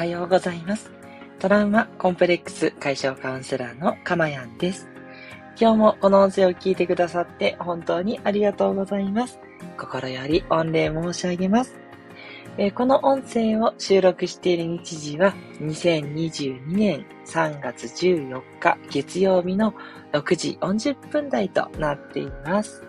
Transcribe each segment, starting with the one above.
はようございます。トラウマコンプレックス解消カウンセラーのかまやんです。今日もこの音声を聞いてくださって本当にありがとうございます。心より御礼申し上げます。えー、この音声を収録している日時は2022年3月14日月曜日の6時40分台となっています。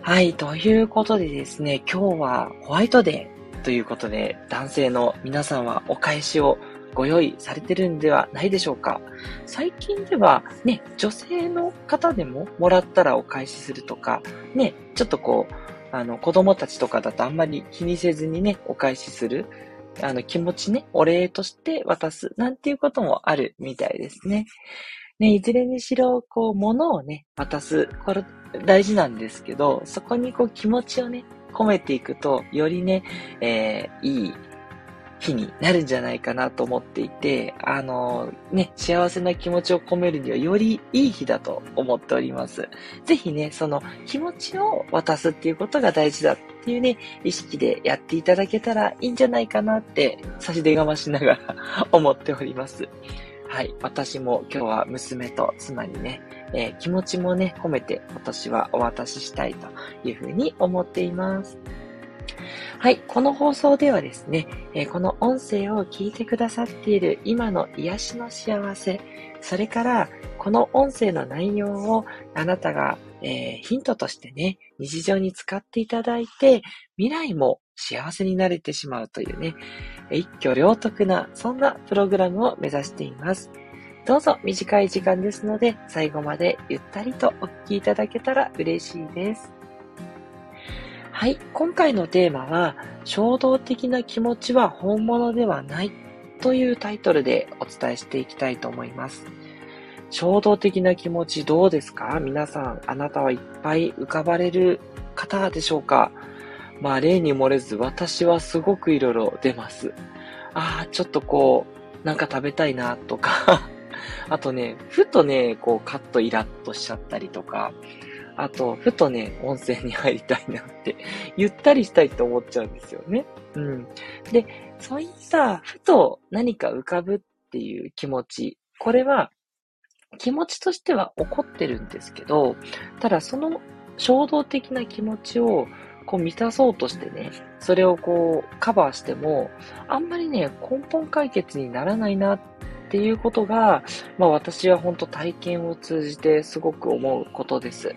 はい、ということでですね、今日はホワイトデーということで、男性の皆さんはお返しをご用意されてるんではないでしょうか。最近ではね、女性の方でももらったらお返しするとか、ね、ちょっとこう、あの、子供たちとかだとあんまり気にせずにね、お返しする。あの、気持ちね、お礼として渡す。なんていうこともあるみたいですね。ね、いずれにしろ、こう、物をね、渡す。これ、大事なんですけど、そこにこう、気持ちをね、込めていくと、よりね、えー、いい日になるんじゃないかなと思っていて、あのね、幸せな気持ちを込めるにはよりいい日だと思っております。ぜひね、その気持ちを渡すっていうことが大事だっていうね、意識でやっていただけたらいいんじゃないかなって差し出がましながら 思っております。はい。私も今日は娘と妻にね、えー、気持ちもね、込めて今年はお渡ししたいというふうに思っています。はい、この放送ではですね、えー、この音声を聞いてくださっている今の癒しの幸せ、それからこの音声の内容をあなたが、えー、ヒントとしてね、日常に使っていただいて、未来も幸せになれてしまうというね、一挙両得な、そんなプログラムを目指しています。どうぞ短い時間ですので、最後までゆったりとお聞きいただけたら嬉しいです。はい、今回のテーマは、衝動的な気持ちは本物ではないというタイトルでお伝えしていきたいと思います。衝動的な気持ちどうですか？皆さん、あなたはいっぱい浮かばれる方でしょうか？まあ、例に漏れず、私はすごくいろいろ出ます。ああ、ちょっとこう、なんか食べたいなとかあとね、ふとね、こう、カッとイラッとしちゃったりとか、あと、ふとね、温泉に入りたいなって、ゆったりしたいって思っちゃうんですよね。うん。で、そういったふと何か浮かぶっていう気持ち、これは気持ちとしては起こってるんですけど、ただその衝動的な気持ちをこう満たそうとしてね、それをこうカバーしても、あんまりね、根本解決にならないなっっていうことが、まあ私は本当体験を通じてすごく思うことです。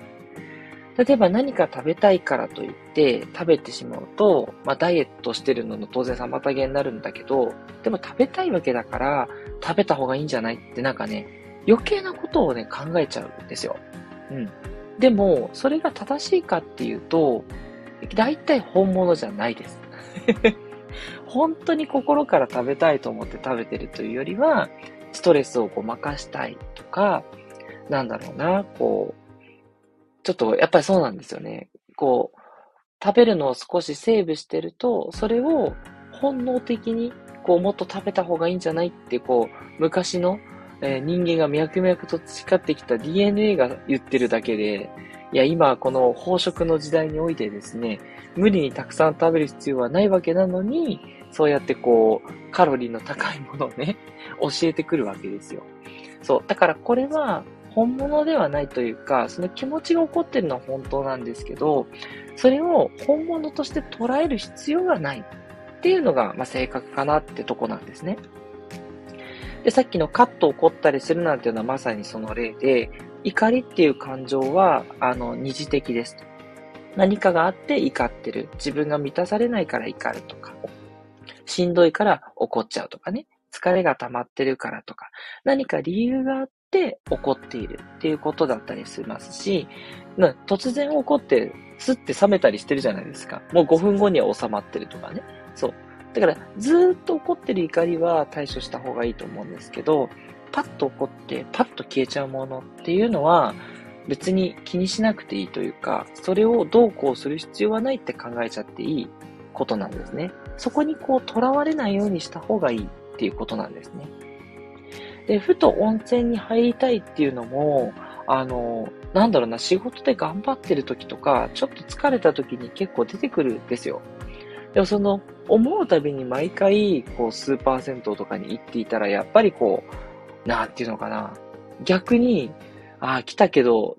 例えば何か食べたいからといって食べてしまうと、まあダイエットしてるのの当然妨げになるんだけど、でも食べたいわけだから食べた方がいいんじゃないってなんかね、余計なことをね、考えちゃうんですよ。うん。でも、それが正しいかっていうと、大体本物じゃないです。本当に心から食べたいと思って食べてるというよりは、ストレスをこう任したいとか、なんだろうな、こう、ちょっとやっぱりそうなんですよね。こう、食べるのを少しセーブしてると、それを本能的に、こう、もっと食べた方がいいんじゃないって、こう、昔の、えー、人間が脈々と培ってきた DNA が言ってるだけで、いや、今、この飽食の時代においてですね、無理にたくさん食べる必要はないわけなのに、そうやってこう、カロリーの高いものをね、教えてくるわけですよ。そう。だからこれは、本物ではないというか、その気持ちが起こってるのは本当なんですけど、それを本物として捉える必要がないっていうのが、まあ、正確かなってとこなんですね。で、さっきのカット起こったりするなんていうのはまさにその例で、怒りっていう感情は、あの、二次的です。何かがあって怒ってる。自分が満たされないから怒るとか、しんどいから怒っちゃうとかね。疲れが溜まってるからとか、何か理由があって起こっているっていうことだったりしますし、突然起こって、すって冷めたりしてるじゃないですか。もう5分後には収まってるとかね。そう。だから、ずっと起こってる怒りは対処した方がいいと思うんですけど、パッと起こって、パッと消えちゃうものっていうのは、別に気にしなくていいというか、それをどうこうする必要はないって考えちゃっていいことなんですね。そこにこう、囚われないようにした方がいいっていうことなんですね。で、ふと温泉に入りたいっていうのも、あの、なんだろうな、仕事で頑張ってる時とか、ちょっと疲れた時に結構出てくるんですよ。でもその、思うたびに毎回、こう、スーパー銭湯とかに行っていたら、やっぱりこう、なんていうのかな。逆に、ああ、来たけど、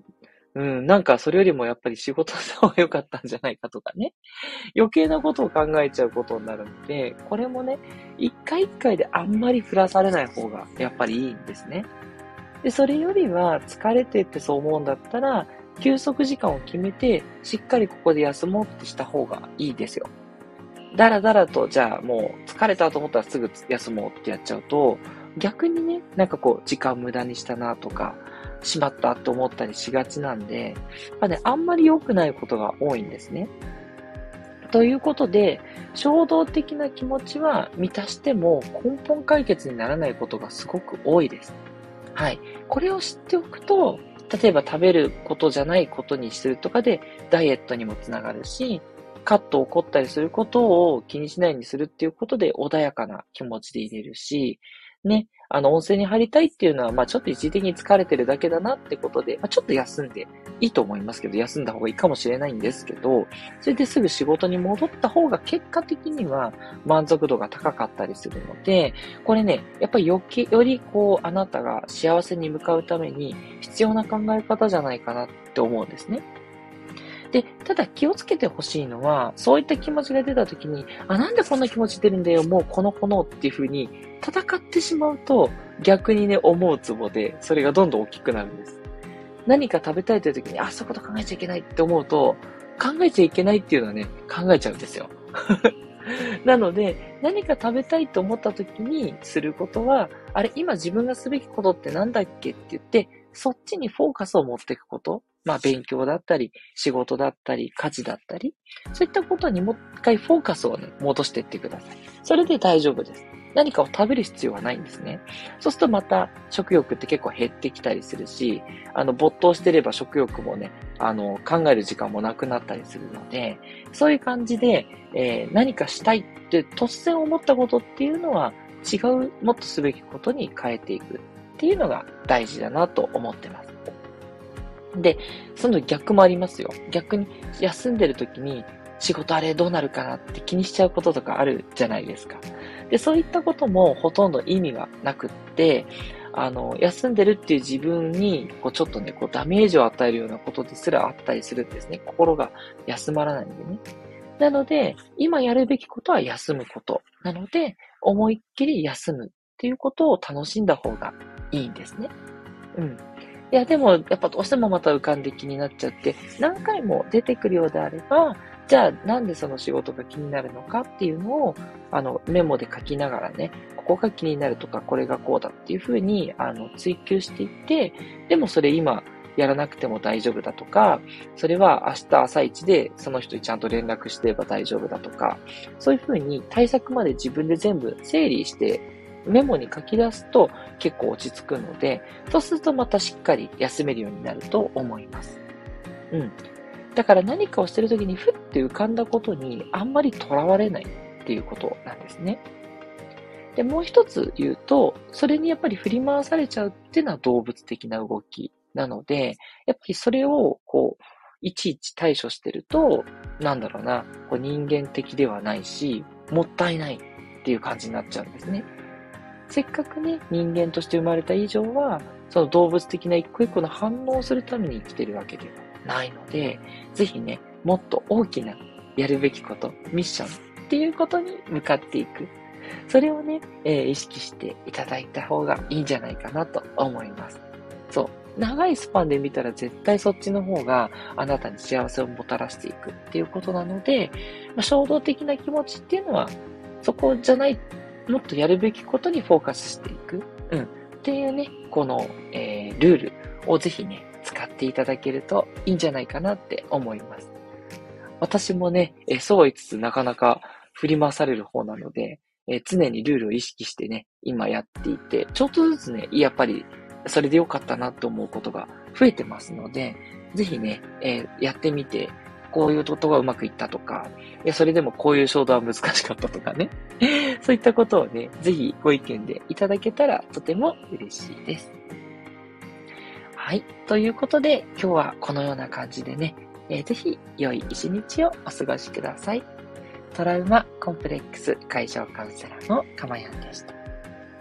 うん、なんかそれよりもやっぱり仕事した方が良かったんじゃないかとかね。余計なことを考えちゃうことになるので、これもね、一回一回であんまり振らされない方がやっぱりいいんですね。で、それよりは疲れてってそう思うんだったら、休息時間を決めて、しっかりここで休もうってした方がいいですよ。だらだらと、じゃあもう疲れたと思ったらすぐ休もうってやっちゃうと、逆にね、なんかこう、時間無駄にしたなとか、しまったと思ったりしがちなんで、まあね、あんまり良くないことが多いんですね。ということで、衝動的な気持ちは満たしても根本解決にならないことがすごく多いです。はい。これを知っておくと、例えば食べることじゃないことにするとかでダイエットにもつながるし、カット起こったりすることを気にしないようにするっていうことで穏やかな気持ちでいれるし、ね、あの、温泉に入りたいっていうのは、まあちょっと一時的に疲れてるだけだなってことで、まあちょっと休んでいいと思いますけど、休んだ方がいいかもしれないんですけど、それですぐ仕事に戻った方が結果的には満足度が高かったりするので、これね、やっぱりよき、よりこう、あなたが幸せに向かうために必要な考え方じゃないかなって思うんですね。で、ただ気をつけてほしいのは、そういった気持ちが出た時に、あ、なんでこんな気持ち出るんだよ、もうこの子のっていう風に戦ってしまうと、逆にね、思うツボで、それがどんどん大きくなるんです。何か食べたいという時に、あ、そういうこと考えちゃいけないって思うと、考えちゃいけないっていうのはね、考えちゃうんですよ。なので、何か食べたいと思った時にすることは、あれ、今自分がすべきことって何だっけって言って、そっちにフォーカスを持っていくこと。まあ勉強だったり、仕事だったり、家事だったり、そういったことにもう一回フォーカスをね、戻していってください。それで大丈夫です。何かを食べる必要はないんですね。そうするとまた食欲って結構減ってきたりするし、あの、没頭してれば食欲もね、あの、考える時間もなくなったりするので、そういう感じで、えー、何かしたいって突然思ったことっていうのは違う、もっとすべきことに変えていくっていうのが大事だなと思ってます。で、その逆もありますよ。逆に休んでる時に仕事あれどうなるかなって気にしちゃうこととかあるじゃないですか。で、そういったこともほとんど意味がなくって、あの、休んでるっていう自分に、こう、ちょっとね、こう、ダメージを与えるようなことですらあったりするんですね。心が休まらないんでね。なので、今やるべきことは休むこと。なので、思いっきり休むっていうことを楽しんだ方がいいんですね。うん。いや、でも、やっぱどうしてもまた浮かんで気になっちゃって、何回も出てくるようであれば、じゃあなんでその仕事が気になるのかっていうのを、あの、メモで書きながらね、ここが気になるとか、これがこうだっていうふうに、あの、追求していって、でもそれ今、やらなくても大丈夫だとか、それは明日朝一でその人にちゃんと連絡してれば大丈夫だとか、そういうふうに対策まで自分で全部整理してメモに書き出すと結構落ち着くので、そうするとまたしっかり休めるようになると思います。うん。だから何かをしてるときにふって浮かんだことにあんまりとらわれないっていうことなんですね。で、もう一つ言うと、それにやっぱり振り回されちゃうっていうのは動物的な動きなので、やっぱりそれをこう、いちいち対処してると、なんだろうな、こう人間的ではないし、もったいないっていう感じになっちゃうんですね。せっかくね、人間として生まれた以上は、その動物的な一個一個の反応をするために生きてるわけではないので、ぜひね、もっと大きなやるべきこと、ミッションっていうことに向かっていく。それをね、えー、意識していただいた方がいいんじゃないかなと思います。そう。長いスパンで見たら絶対そっちの方があなたに幸せをもたらしていくっていうことなので、まあ、衝動的な気持ちっていうのはそこじゃないもっとやるべきことにフォーカスしていく。うん。っていうね、この、えー、ルールをぜひね、使っていただけるといいんじゃないかなって思います。私もね、えそうは言いつつなかなか振り回される方なので、え常にルールを意識してね、今やっていて、ちょっとずつね、やっぱりそれで良かったなと思うことが増えてますので、ぜひね、えー、やってみて、こういうことがうまくいったとか、いや、それでもこういう衝動は難しかったとかね。そういったことをね、ぜひご意見でいただけたらとても嬉しいです。はい。ということで、今日はこのような感じでね、えー、ぜひ良い一日をお過ごしください。トラウマコンプレックス解消カウンセラーのかまやんでした。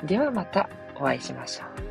ではまたお会いしましょう。